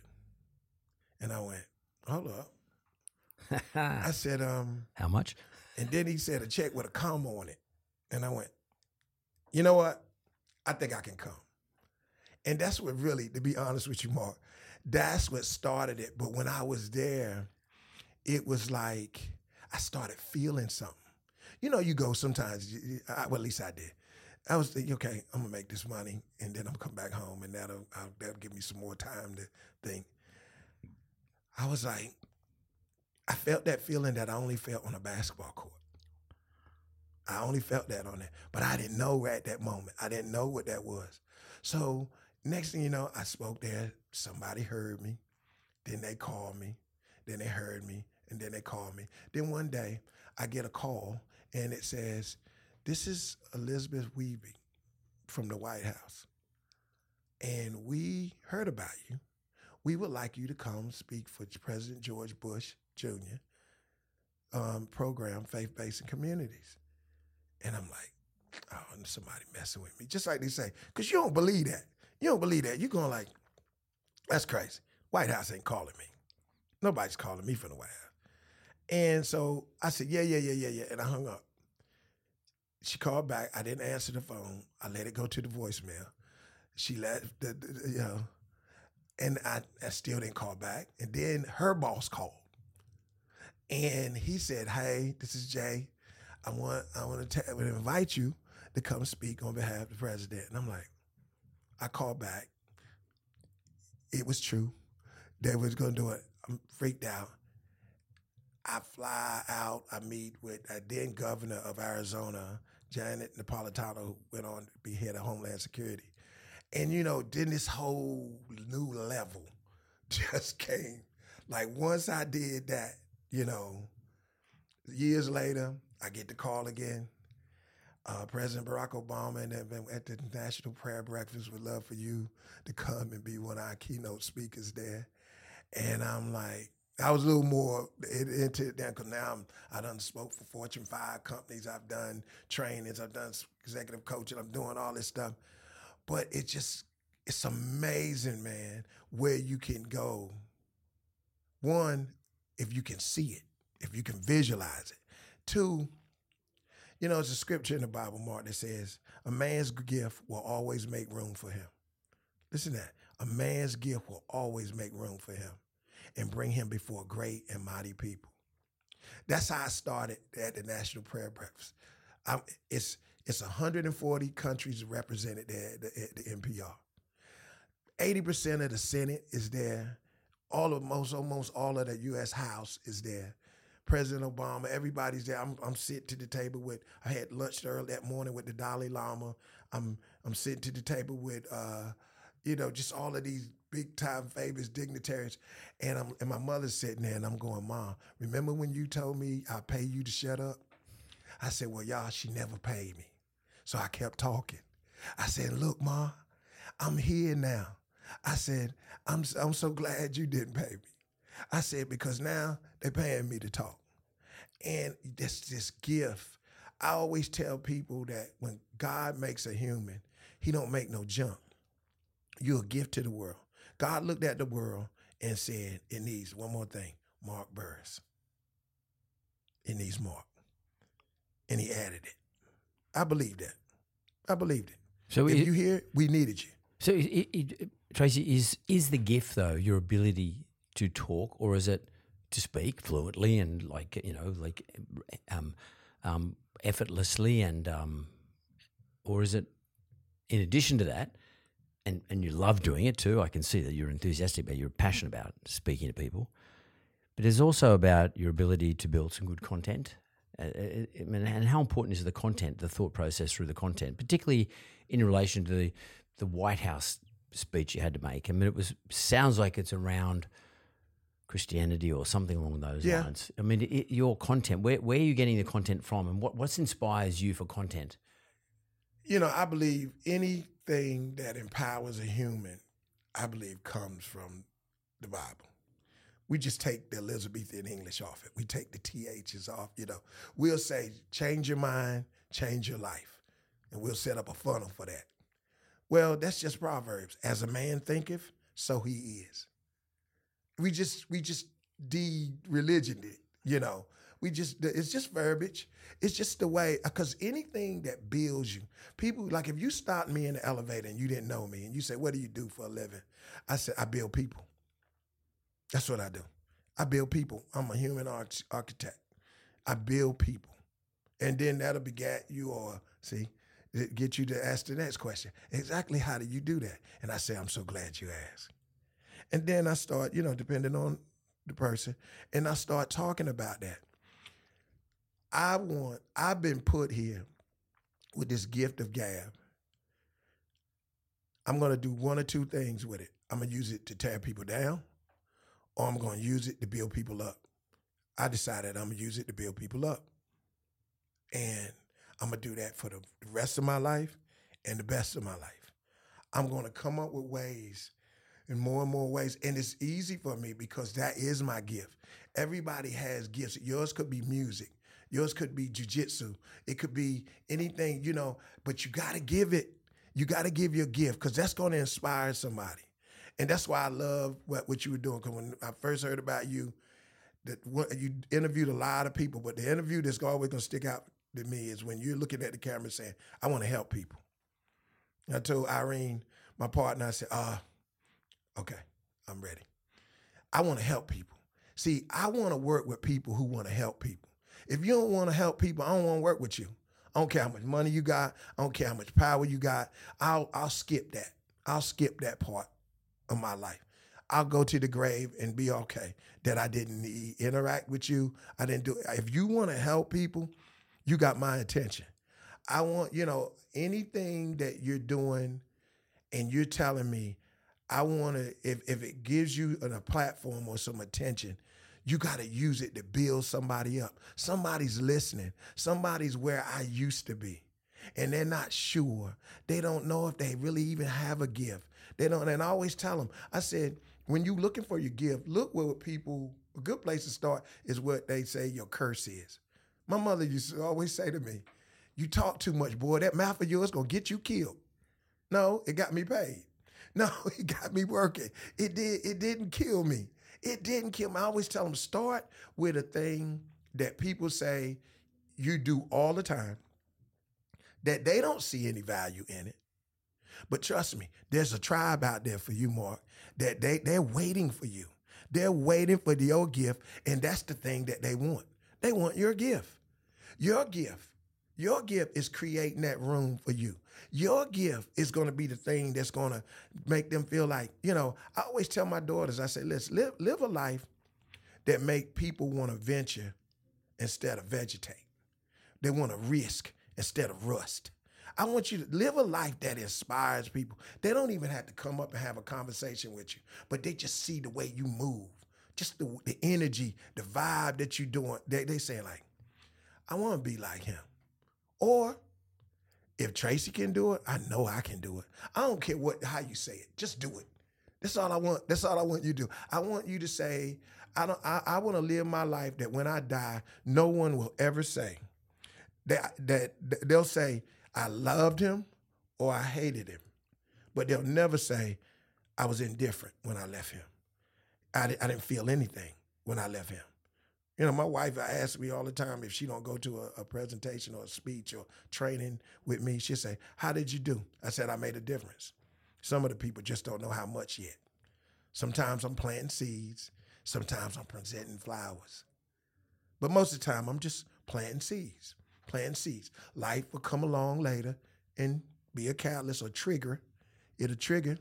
And I went, hold up. I said, um, How much? and then he said a check with a comma on it. And I went, you know what? I think I can come. And that's what really, to be honest with you, Mark, that's what started it. But when I was there, it was like I started feeling something. You know, you go sometimes. I, well, at least I did. I was thinking, okay, I'm gonna make this money, and then I'm gonna come back home, and that'll I'll, that'll give me some more time to think. I was like, I felt that feeling that I only felt on a basketball court. I only felt that on that, but I didn't know at that moment. I didn't know what that was. So Next thing you know, I spoke there. Somebody heard me. Then they called me. Then they heard me. And then they called me. Then one day, I get a call and it says, This is Elizabeth Weeby from the White House. And we heard about you. We would like you to come speak for President George Bush Jr. Um, program, Faith Based in Communities. And I'm like, oh, somebody messing with me. Just like they say, because you don't believe that. You don't believe that. You're going like, that's crazy. White House ain't calling me. Nobody's calling me from the White House. And so I said, yeah, yeah, yeah, yeah, yeah. And I hung up. She called back. I didn't answer the phone. I let it go to the voicemail. She left, the, the you know, and I, I still didn't call back. And then her boss called. And he said, Hey, this is Jay. I want I want to invite you to come speak on behalf of the president. And I'm like, I called back. It was true. They was gonna do it. I'm freaked out. I fly out. I meet with a then governor of Arizona, Janet Napolitano, who went on to be head of Homeland Security. And you know, then this whole new level just came. Like once I did that, you know, years later, I get the call again. Uh, President Barack Obama and them at the National Prayer Breakfast would love for you to come and be one of our keynote speakers there. And I'm like, I was a little more into it then because now I'm, I done spoke for Fortune 5 companies. I've done trainings. I've done executive coaching. I'm doing all this stuff. But it just, it's amazing, man, where you can go. One, if you can see it, if you can visualize it. Two, you know, it's a scripture in the Bible, Mark, that says, a man's gift will always make room for him. Listen to that. A man's gift will always make room for him and bring him before great and mighty people. That's how I started at the National Prayer Breakfast. I'm, it's it's 140 countries represented there at the, at the NPR. 80% of the Senate is there. All of most almost all of the U.S. House is there. President Obama, everybody's there. I'm, I'm sitting to the table with. I had lunch early that morning with the Dalai Lama. I'm I'm sitting to the table with, uh, you know, just all of these big time famous dignitaries, and I'm and my mother's sitting there, and I'm going, Mom, remember when you told me I pay you to shut up? I said, Well, y'all, she never paid me, so I kept talking. I said, Look, Ma, I'm here now. I said, I'm I'm so glad you didn't pay me. I said, because now they're paying me to talk. And this this gift. I always tell people that when God makes a human, he don't make no junk. You're a gift to the world. God looked at the world and said, it needs one more thing, Mark Bouris. It needs Mark. And he added it. I believe that. I believed it. So if it, you hear, we needed you. So, it, it, Tracy, is is the gift though your ability to talk, or is it to speak fluently and like you know, like um, um, effortlessly, and um, or is it in addition to that? And, and you love doing it too. I can see that you're enthusiastic about, you're passionate about speaking to people. But it's also about your ability to build some good content. Uh, uh and how important is the content, the thought process through the content, particularly in relation to the, the White House speech you had to make? I mean, it was sounds like it's around Christianity or something along those yeah. lines. I mean, it, your content, where, where are you getting the content from and what what inspires you for content? You know, I believe anything that empowers a human, I believe comes from the Bible. We just take the Elizabethan English off it. We take the THs off, you know. We'll say, change your mind, change your life. And we'll set up a funnel for that. Well, that's just Proverbs. As a man thinketh, so he is we just we just de-religioned it, you know. We just it's just verbiage. It's just the way because anything that builds you, people like if you stopped me in the elevator and you didn't know me and you said, "What do you do for a living?" I said, "I build people." That's what I do. I build people. I'm a human architect. I build people, and then that'll beget you or see get you to ask the next question. Exactly how do you do that? And I say, I'm so glad you asked. And then I start, you know, depending on the person, and I start talking about that. I want, I've been put here with this gift of gab. I'm gonna do one or two things with it. I'm gonna use it to tear people down, or I'm gonna use it to build people up. I decided I'm gonna use it to build people up. And I'm gonna do that for the rest of my life and the best of my life. I'm gonna come up with ways in more and more ways. And it's easy for me because that is my gift. Everybody has gifts. Yours could be music. Yours could be jujitsu. It could be anything, you know, but you gotta give it. You gotta give your gift because that's gonna inspire somebody. And that's why I love what, what you were doing. Because when I first heard about you, that what, you interviewed a lot of people, but the interview that's always gonna stick out to me is when you're looking at the camera saying, I want to help people. I told Irene, my partner, I said, ah, okay, I'm ready. I want to help people. See, I want to work with people who want to help people. If you don't want to help people, I don't want to work with you. I don't care how much money you got. I don't care how much power you got. I'll I'll skip that. I'll skip that part of my life. I'll go to the grave and be okay that I didn't interact with you. I didn't do. it. If you want to help people, you got my attention. I want, you know, anything that you're doing and you're telling me, I want to, if, if it gives you a platform or some attention, you got to use it to build somebody up. Somebody's listening. Somebody's where I used to be. And they're not sure. They don't know if they really even have a gift. They don't, and I always tell them, I said, when you looking for your gift, look where people, a good place to start is what they say your curse is. My mother used to always say to me, You talk too much, boy. That mouth of yours gonna get you killed. No, it got me paid. No, it got me working. It did, it didn't kill me. It didn't kill me. I always tell them start with a thing that people say you do all the time, that they don't see any value in it. But trust me, there's a tribe out there for you, Mark, that they, they're waiting for you. They're waiting for your gift, and that's the thing that they want. They want your gift. Your gift, your gift is creating that room for you. Your gift is going to be the thing that's going to make them feel like, you know, I always tell my daughters, I say, let's live, live a life that make people want to venture instead of vegetate. They want to risk instead of rust. I want you to live a life that inspires people. They don't even have to come up and have a conversation with you, but they just see the way you move, just the, the energy, the vibe that you're doing. They, they say like, I want to be like him. Or if Tracy can do it, I know I can do it. I don't care what how you say it. Just do it. That's all I want. That's all I want you to do. I want you to say, I don't I, I want to live my life that when I die, no one will ever say that that they'll say, I loved him or I hated him. But they'll never say, I was indifferent when I left him. I, I didn't feel anything when I left him. You know, my wife asks me all the time if she don't go to a, a, presentation or a speech or training with me, she'll say, How did you do? I said, I made a difference. Some of the people just don't know how much yet. Sometimes I'm planting seeds, sometimes I'm presenting flowers. But most of the time, I'm just planting seeds, planting seeds. Life will come along later and be a catalyst or trigger. It'll trigger.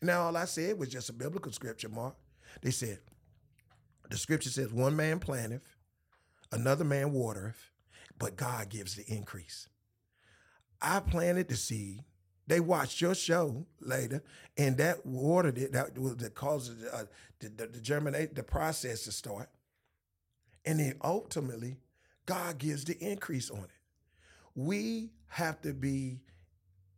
Now, all I said was just a biblical scripture, Mark. They said, the scripture says, one man planteth, another man watereth, but God gives the increase. I planted the seed. They watched your show later, and that watered it. That was the cause of uh, the, the, the germinate, the process to start. And then ultimately, God gives the increase on it. We have to be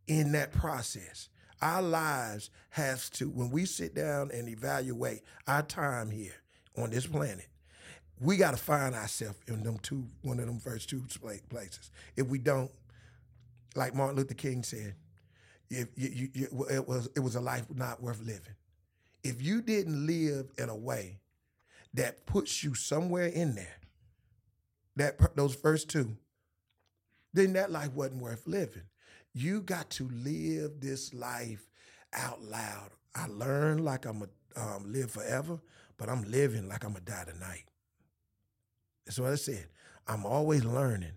in that process. Our lives has to, when we sit down and evaluate our time here, on this planet, we got to find ourselves in them two, one of them first two places. If we don't, like Martin Luther King said, if you, you, you, it was it was a life not worth living. If you didn't live in a way that puts you somewhere in there, that those first two, then that life wasn't worth living. You got to live this life out loud. I learned like I'm a um, live forever, but I'm living like I'm gonna die tonight. That's what I said. I'm always learning.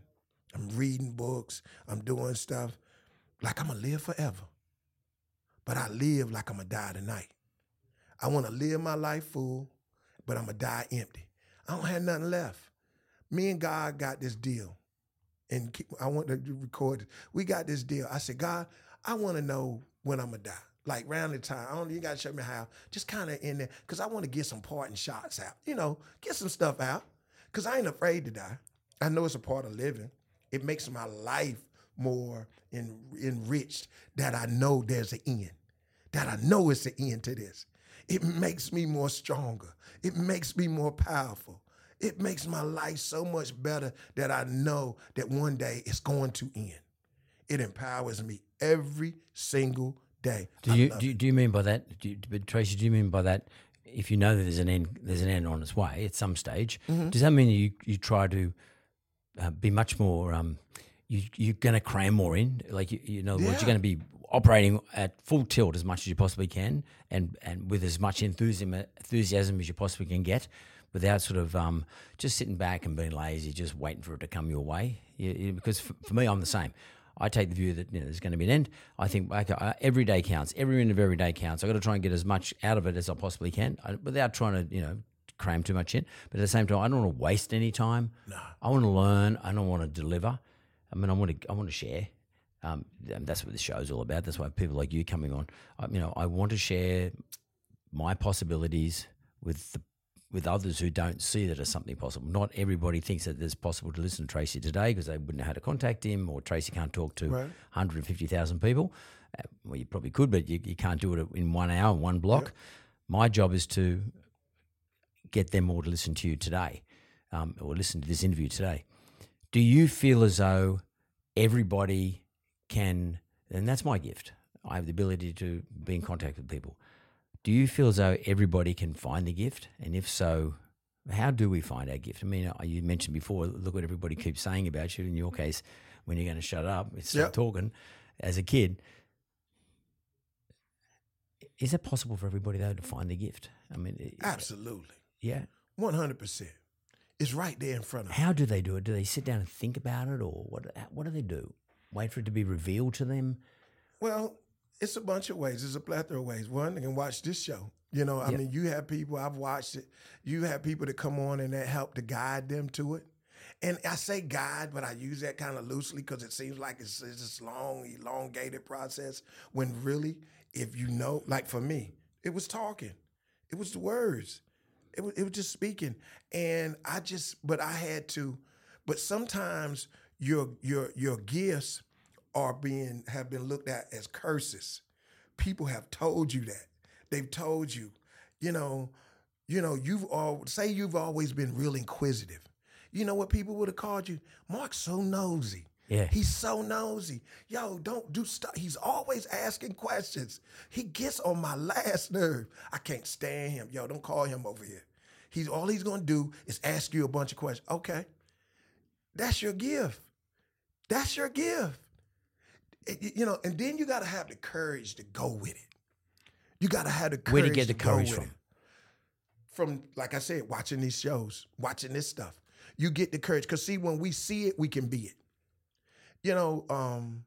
I'm reading books. I'm doing stuff like I'm gonna live forever. But I live like I'm gonna die tonight. I wanna live my life full, but I'm gonna die empty. I don't have nothing left. Me and God got this deal. And I want to record. We got this deal. I said, God, I wanna know when I'm gonna die. Like round the time. I don't you gotta show me how. Just kind of in there, cause I want to get some parting shots out. You know, get some stuff out. Cause I ain't afraid to die. I know it's a part of living. It makes my life more en- enriched that I know there's an end. That I know it's the end to this. It makes me more stronger. It makes me more powerful. It makes my life so much better that I know that one day it's going to end. It empowers me every single day. Do you do, it. do you mean by that? Do you, but Tracy, do you mean by that? If you know that there's an end, there's an end on its way at some stage. Mm-hmm. Does that mean you you try to uh, be much more? Um, you you're going to cram more in, like you, you know, Yeah. you're going to be operating at full tilt as much as you possibly can, and and with as much enthusiasm enthusiasm as you possibly can get, without sort of um, just sitting back and being lazy, just waiting for it to come your way. You, you- because for, for me, I'm the same. I take the view that you know, there's going to be an end. I think okay, uh, every day counts. Every minute of every day counts. I've got to try and get as much out of it as I possibly can I, without trying to, you know, cram too much in. But at the same time, I don't want to waste any time. No. I want to learn. I don't want to deliver. I mean, I want to. I want to share. Um, and that's what this show's all about. That's why people like you coming on. I, you know, I want to share my possibilities with the with others who don't see that as something possible. Not everybody thinks that it's possible to listen to Tracy today because they wouldn't know how to contact him, or Tracy can't talk to Right. 150,000 people. Uh, well, you probably could, but you, you can't do it in one hour, one block. My job is to get them all to listen to you today, um, or listen to this interview today. Do you feel as though everybody can, and that's my gift, I have the ability to be in contact with people. Do you feel as though everybody can find the gift? And if so, how do we find our gift? I mean, uh, you mentioned before, look what everybody keeps saying about you. In your case, when you're going to shut up, it's stop Yep. talking. As a kid, is it possible for everybody though to find the gift? I mean, Absolutely. yeah. 100%. It's right there in front of them. How do they do it? Do they sit down and think about it, or what? What do they do? Wait for it to be revealed to them? Well, it's a bunch of ways. It's a plethora of ways. One, they can watch this show. You know, I Yeah. mean, you have people, I've watched it. You have people that come on and that help to guide them to it. And I say guide, but I use that kind of loosely because it seems like it's, it's this long, elongated process. When really, if you know, like for me, it was talking, it was the words, it was, it was just speaking. And I just, but I had to, but sometimes your your your gifts are being have been looked at as curses. People have told you that. They've told you, you know, you know, you've all say you've always been real inquisitive. You know what people would have called you? Mark's so nosy. Yeah. He's so nosy. Yo, don't do stuff. He's always asking questions. He gets on my last nerve. I can't stand him. Yo, don't call him over here. He's all he's gonna do is ask you a bunch of questions. Okay. That's your gift. That's your gift. You know, and then you gotta have the courage to go with it. You gotta have the courage. Where do you get the courage from? it. From, like I said, watching these shows, watching this stuff. You get the courage. Cause see, when we see it, we can be it. You know, um,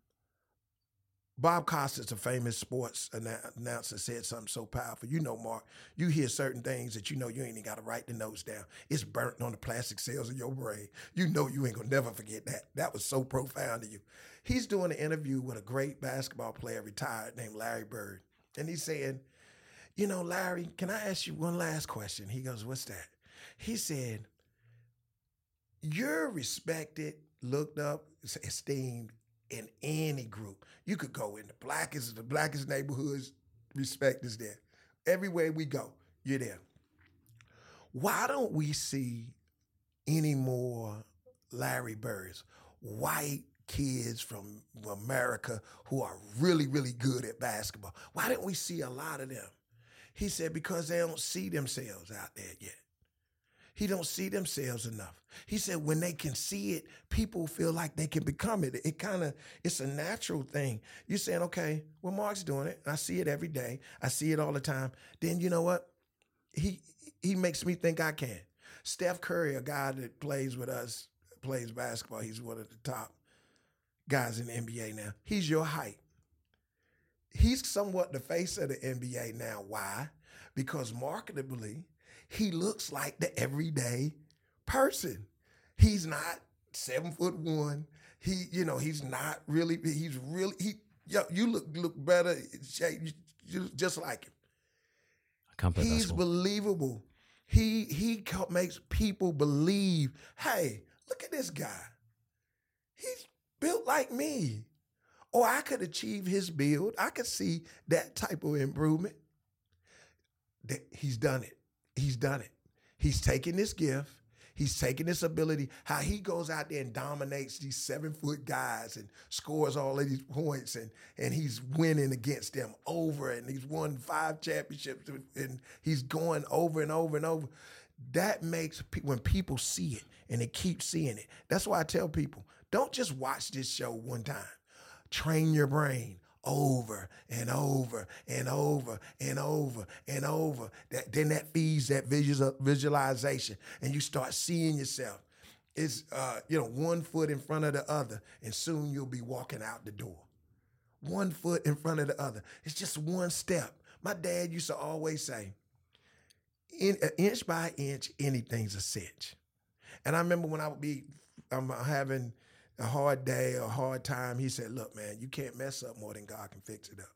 Bob Costas, a famous sports announcer, said something so powerful. You know, Mark, you hear certain things that you know you ain't even got to write the notes down. It's burnt on the plastic cells of your brain. You know you ain't gonna never forget that. That was so profound to you. He's doing an interview with a great basketball player retired named Larry Bird, and he's saying, "You know, Larry, can I ask you one last question?" He goes, "What's that?" He said, "You're respected, looked up, esteemed." In any group. You could go in the blackest, the blackest neighborhoods, respect is there. Everywhere we go, you're there. Why don't we see any more Larry Birds, white kids from America who are really, really good at basketball? Why didn't we see a lot of them? He said, because they don't see themselves out there yet. He don't see themselves enough. He said when they can see it, people feel like they can become it. It kind of it's a natural thing. You're saying, okay, well, Mark's doing it. I see it every day. I see it all the time. Then you know what? He he makes me think I can. Steph Curry, a guy that plays with us, plays basketball. He's one of the top guys in the NBA now. He's your height. He's somewhat the face of the NBA now. Why? Because marketably, he looks like the everyday person. He's not seven foot one. He, you know, he's not really. He's really. He, yo, you look look better. Shape, just like him. I can't play He's believable. He he makes people believe. Hey, look at this guy. He's built like me. Or I could achieve his build. I could see that type of improvement. That he's done it. He's done it. He's taken this gift. He's taking this ability. How he goes out there and dominates these seven foot guys and scores all of these points and and he's winning against them over and he's won five championships and he's going over and over and over. That makes when people see it and they keep seeing it. That's why I tell people don't just watch this show one time. Train your brain over and over and over and over and over. That then that feeds that visual, visualization, and you start seeing yourself. It's uh, you know one foot in front of the other, and soon you'll be walking out the door. One foot in front of the other. It's just one step. My dad used to always say, in, uh, inch by inch, anything's a cinch. And I remember when I would be I'm having a hard day, a hard time, he said, Look, man, you can't mess up more than God can fix it up.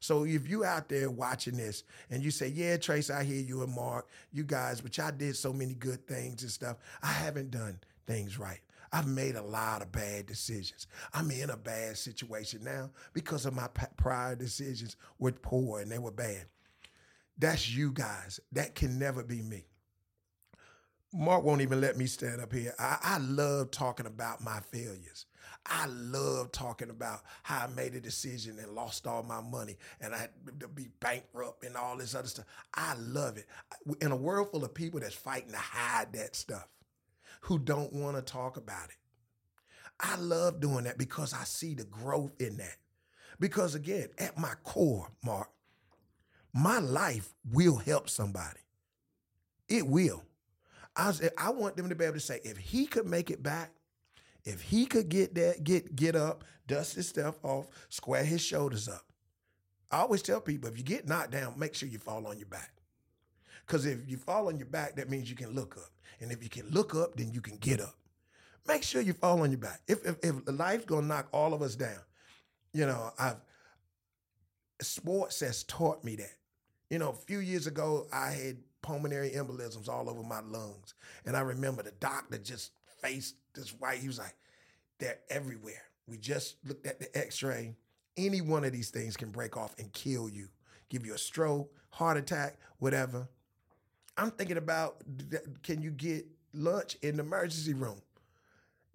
So if you out there watching this and you say, Yeah, Trace, I hear you and Mark, you guys, but y'all did so many good things and stuff. I haven't done things right. I've made a lot of bad decisions. I'm in a bad situation now because of my prior decisions were poor and they were bad. That's you guys. That can never be me. Mark won't even let me stand up here. I, I love talking about my failures. I love talking about how I made a decision and lost all my money and I had to be bankrupt and all this other stuff. I love it. In a world full of people that's fighting to hide that stuff, who don't want to talk about it. I love doing that because I see the growth in that. Because again, at my core, Mark, my life will help somebody. It will. I, was, I want them to be able to say, if he could make it back, if he could get that, get get up, dust his stuff off, square his shoulders up. I always tell people, if you get knocked down, make sure you fall on your back. Because if you fall on your back, that means you can look up. And if you can look up, then you can get up. Make sure you fall on your back. If if, if life's gonna knock all of us down, you know, I've sports has taught me that. You know, a few years ago, I had pulmonary embolisms all over my lungs. And I remember the doctor just faced this white, he was like, they're everywhere. We just looked at the x-ray. Any one of these things can break off and kill you, give you a stroke, heart attack, whatever. I'm thinking about can you get lunch in the emergency room?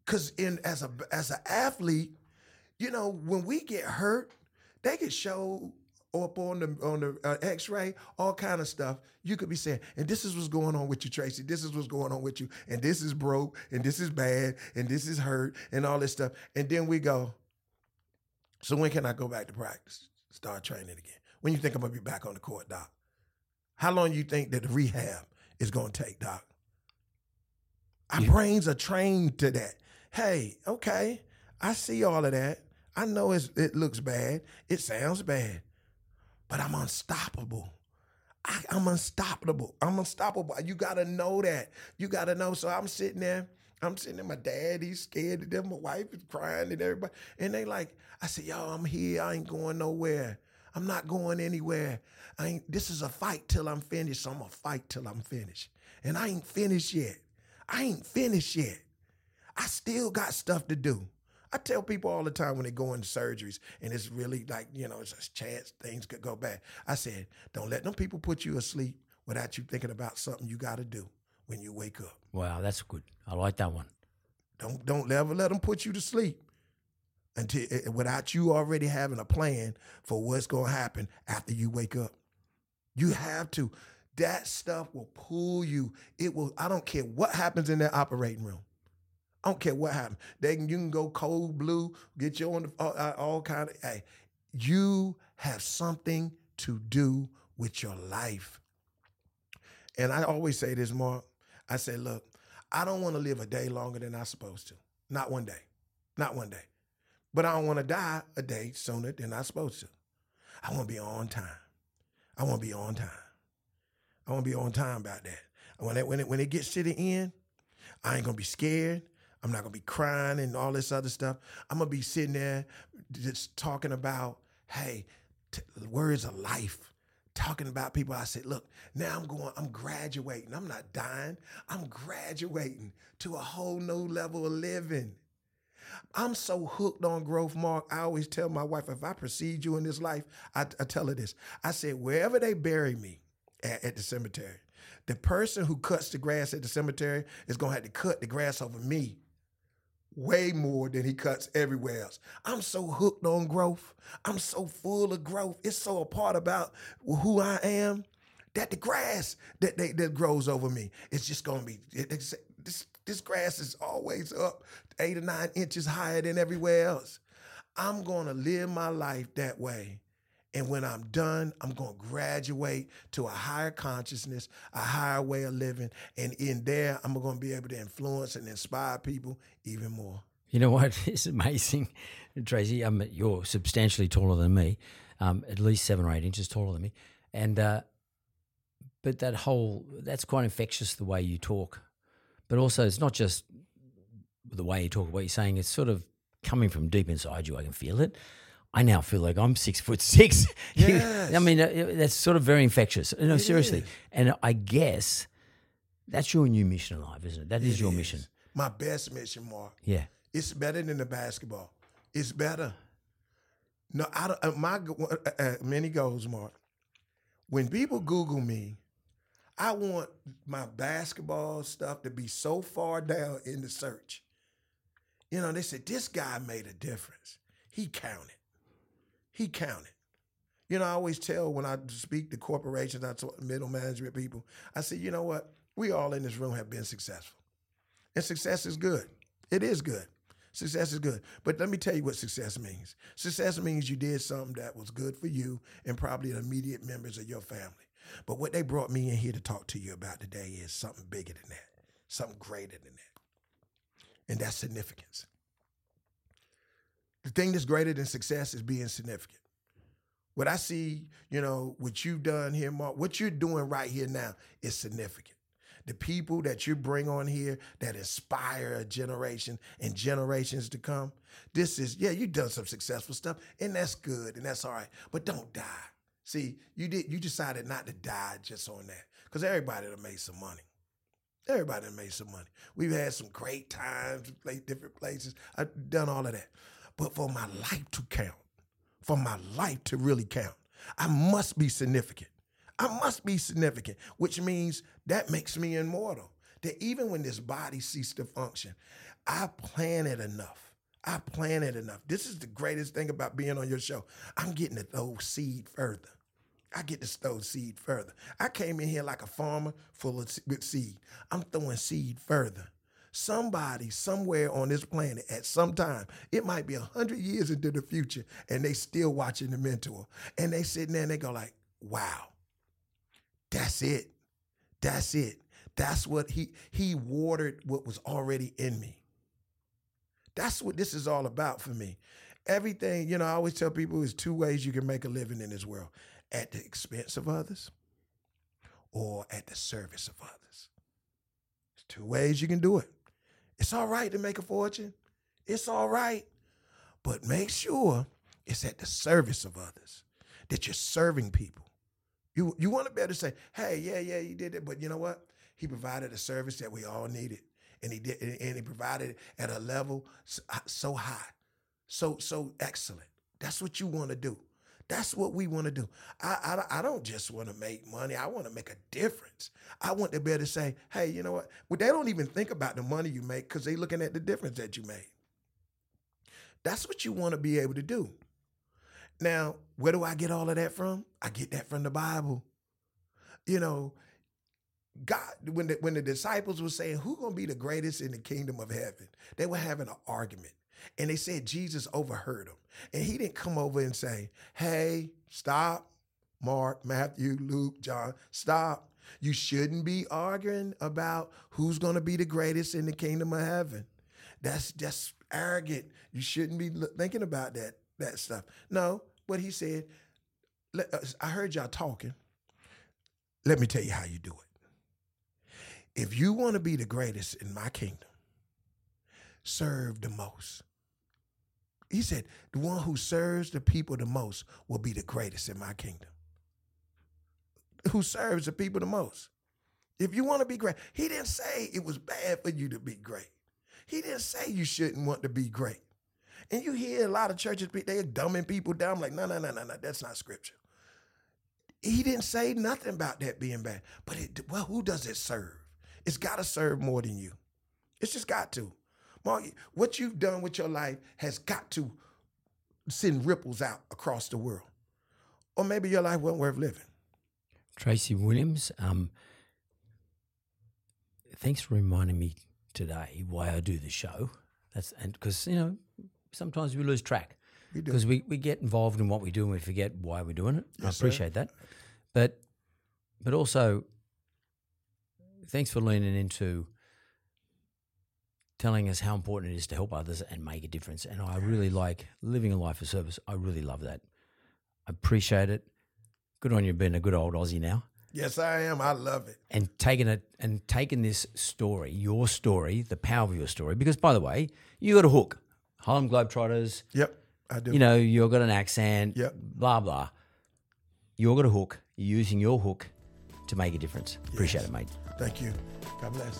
Cause in as a as an athlete, you know, when we get hurt, they can show up on the on the uh, X-ray, all kind of stuff. You could be saying, and this is what's going on with you, Tracy. This is what's going on with you, and this is broke, and this is bad, and this is hurt, and all this stuff. And then we go. So when can I go back to practice? Start training again. When you think I'm gonna be back on the court, Doc? How long you think that the rehab is gonna take, Doc? Our Yeah. brains are trained to that. Hey, okay, I see all of that. I know it's, it looks bad. It sounds bad, but I'm unstoppable. I, I'm unstoppable. I'm unstoppable. You gotta know that. You gotta know. So I'm sitting there. I'm sitting there. My dad, he's scared to death. My wife is crying and everybody. And they like, I said, yo, I'm here. I ain't going nowhere. I'm not going anywhere. I ain't. This is a fight till I'm finished. So I'm gonna fight till I'm finished. And I ain't finished yet. I ain't finished yet. I still got stuff to do. I tell people all the time when they go into surgeries and it's really like, you know, it's a chance things could go bad. I said, don't let them people put you asleep without you thinking about something you got to do when you wake up. Wow, that's good. I like that one. Don't don't ever let them put you to sleep until eh, without you already having a plan for what's going to happen after you wake up. You have to. That stuff will pull you. It will. I don't care what happens in that operating room. I don't care what happens. They can, you can go cold blue, get you on the all, uh, all kind of. Hey, you have something to do with your life. And I always say this, Mark. I say, look, I don't want to live a day longer than I'm supposed to. Not one day. Not one day. But I don't want to die a day sooner than I'm supposed to. I want to be on time. I want to be on time. I want to be on time about that. When it, when it when it gets to the end, I ain't gonna be scared. I'm not gonna be crying and all this other stuff. I'm gonna be sitting there just talking about, hey, t- words of life, talking about people. I said, look, now I'm going, I'm graduating. I'm not dying. I'm graduating to a whole new level of living. I'm so hooked on growth, Mark. I always tell my wife, if I precede you in this life, I, I tell her this. I said, wherever they bury me at, at the cemetery, the person who cuts the grass at the cemetery is going to have to cut the grass over me way more than he cuts everywhere else. I'm so hooked on growth. I'm so full of growth. It's so a part about who I am that the grass that they, that grows over me is just gonna be it, it's, this this grass is always up eight or nine inches higher than everywhere else. I'm gonna live my life that way. And when I'm done, I'm going to graduate to a higher consciousness, a higher way of living. And in there, I'm going to be able to influence and inspire people even more. You know what? It's amazing, Tracy. Um, you're substantially taller than me, um, at least seven or eight inches taller than me. And, uh, but that whole, that's quite infectious the way you talk. But also, it's not just the way you talk, what you're saying, it's sort of coming from deep inside you. I can feel it. I now feel like I'm six foot six. Yes. I mean, uh, that's sort of very infectious. No, It seriously. is. And I guess that's your new mission in life, isn't it? That is It your is. mission. My best mission, Mark. Yeah. It's better than the basketball. It's better. No, I don't. uh, My uh, uh, many goals, Mark. When people Google me, I want my basketball stuff to be so far down in the search. You know, they said this guy made a difference. He counted. He counted. You know, I always tell when I speak to corporations, I talk to middle management people, I say, you know what? We all in this room have been successful. And success is good. It is good. Success is good. But let me tell you what success means. Success means you did something that was good for you and probably the immediate members of your family. But what they brought me in here to talk to you about today is something bigger than that, something greater than that. And that's significance. The thing that's greater than success is being significant. What I see, you know, what you've done here, Mark, what you're doing right here now is significant. The people that you bring on here that inspire a generation and generations to come. This is, yeah, you've done some successful stuff, and that's good, and that's all right. But don't die. See, you did you decided not to die just on that. Because everybody done made some money. Everybody done made some money. We've had some great times, played different places. I've done all of that. But for my life to count, for my life to really count, I must be significant. I must be significant, which means that makes me immortal. That even when this body ceases to function, I plan it enough. I plan it enough. This is the greatest thing about being on your show. I'm getting to throw seed further. I get to throw seed further. I came in here like a farmer full of seed. I'm throwing seed further. Somebody somewhere on this planet at some time, it might be a hundred years into the future, and they still watching the mentor. And they sitting there and they go like, wow, that's it. That's it. That's what he he watered what was already in me. That's what this is all about for me. Everything, you know, I always tell people there's two ways you can make a living in this world at the expense of others or at the service of others. There's two ways you can do it. It's all right to make a fortune, it's all right. But make sure it's at the service of others, that you're serving people. You, you want to be able to say, hey, yeah, yeah, he did it, but you know what? He provided a service that we all needed. And he did, and he provided it at a level so, uh, so high, so so excellent. That's what you want to do. That's what we want to do. I, I, I don't just want to make money. I want to make a difference. I want to be able to say, hey, you know what? Well, they don't even think about the money you make because they're looking at the difference that you made. That's what you want to be able to do. Now, where do I get all of that from? I get that from the Bible. You know, God, when the, when the disciples were saying, who gonna be the greatest in the kingdom of heaven? They were having an argument. And they said Jesus overheard them. And he didn't come over and say, hey, stop, Mark, Matthew, Luke, John, stop. You shouldn't be arguing about who's gonna be the greatest in the kingdom of heaven. That's just arrogant. You shouldn't be thinking about that that stuff. No, what he said. Uh, I heard y'all talking. Let me tell you how you do it. If you want to be the greatest in my kingdom, serve the most. He said, the one who serves the people the most will be the greatest in my kingdom. Who serves the people the most. If you want to be great, he didn't say it was bad for you to be great. He didn't say you shouldn't want to be great. And you hear a lot of churches, they're dumbing people down. I'm like, no, no, no, no, no, that's not scripture. He didn't say nothing about that being bad. But it, well, who does it serve? It's got to serve more than you. It's just got to. Mark, what you've done with your life has got to send ripples out across the world. Or maybe your life wasn't worth living. Tracy Williams, um, thanks for reminding me today why I do the show. That's and because you know sometimes we lose track because we, we get involved in what we do and we forget why we're doing it. I Yes, sir. appreciate that, but but also thanks for leaning into telling us how important it is to help others and make a difference. And I really like living a life of service. I really love that. I appreciate it. Good on you being a good old Aussie now Yes, I am. I love it. and taking it and taking this story, your story, the power of your story. Because by the way, you got a hook. Harlem Globetrotters, Yep, I do. you know, you've got an accent, Yep. blah blah. You've got a hook. You're using your hook to make a difference. Appreciate it, mate. Thank you. God bless.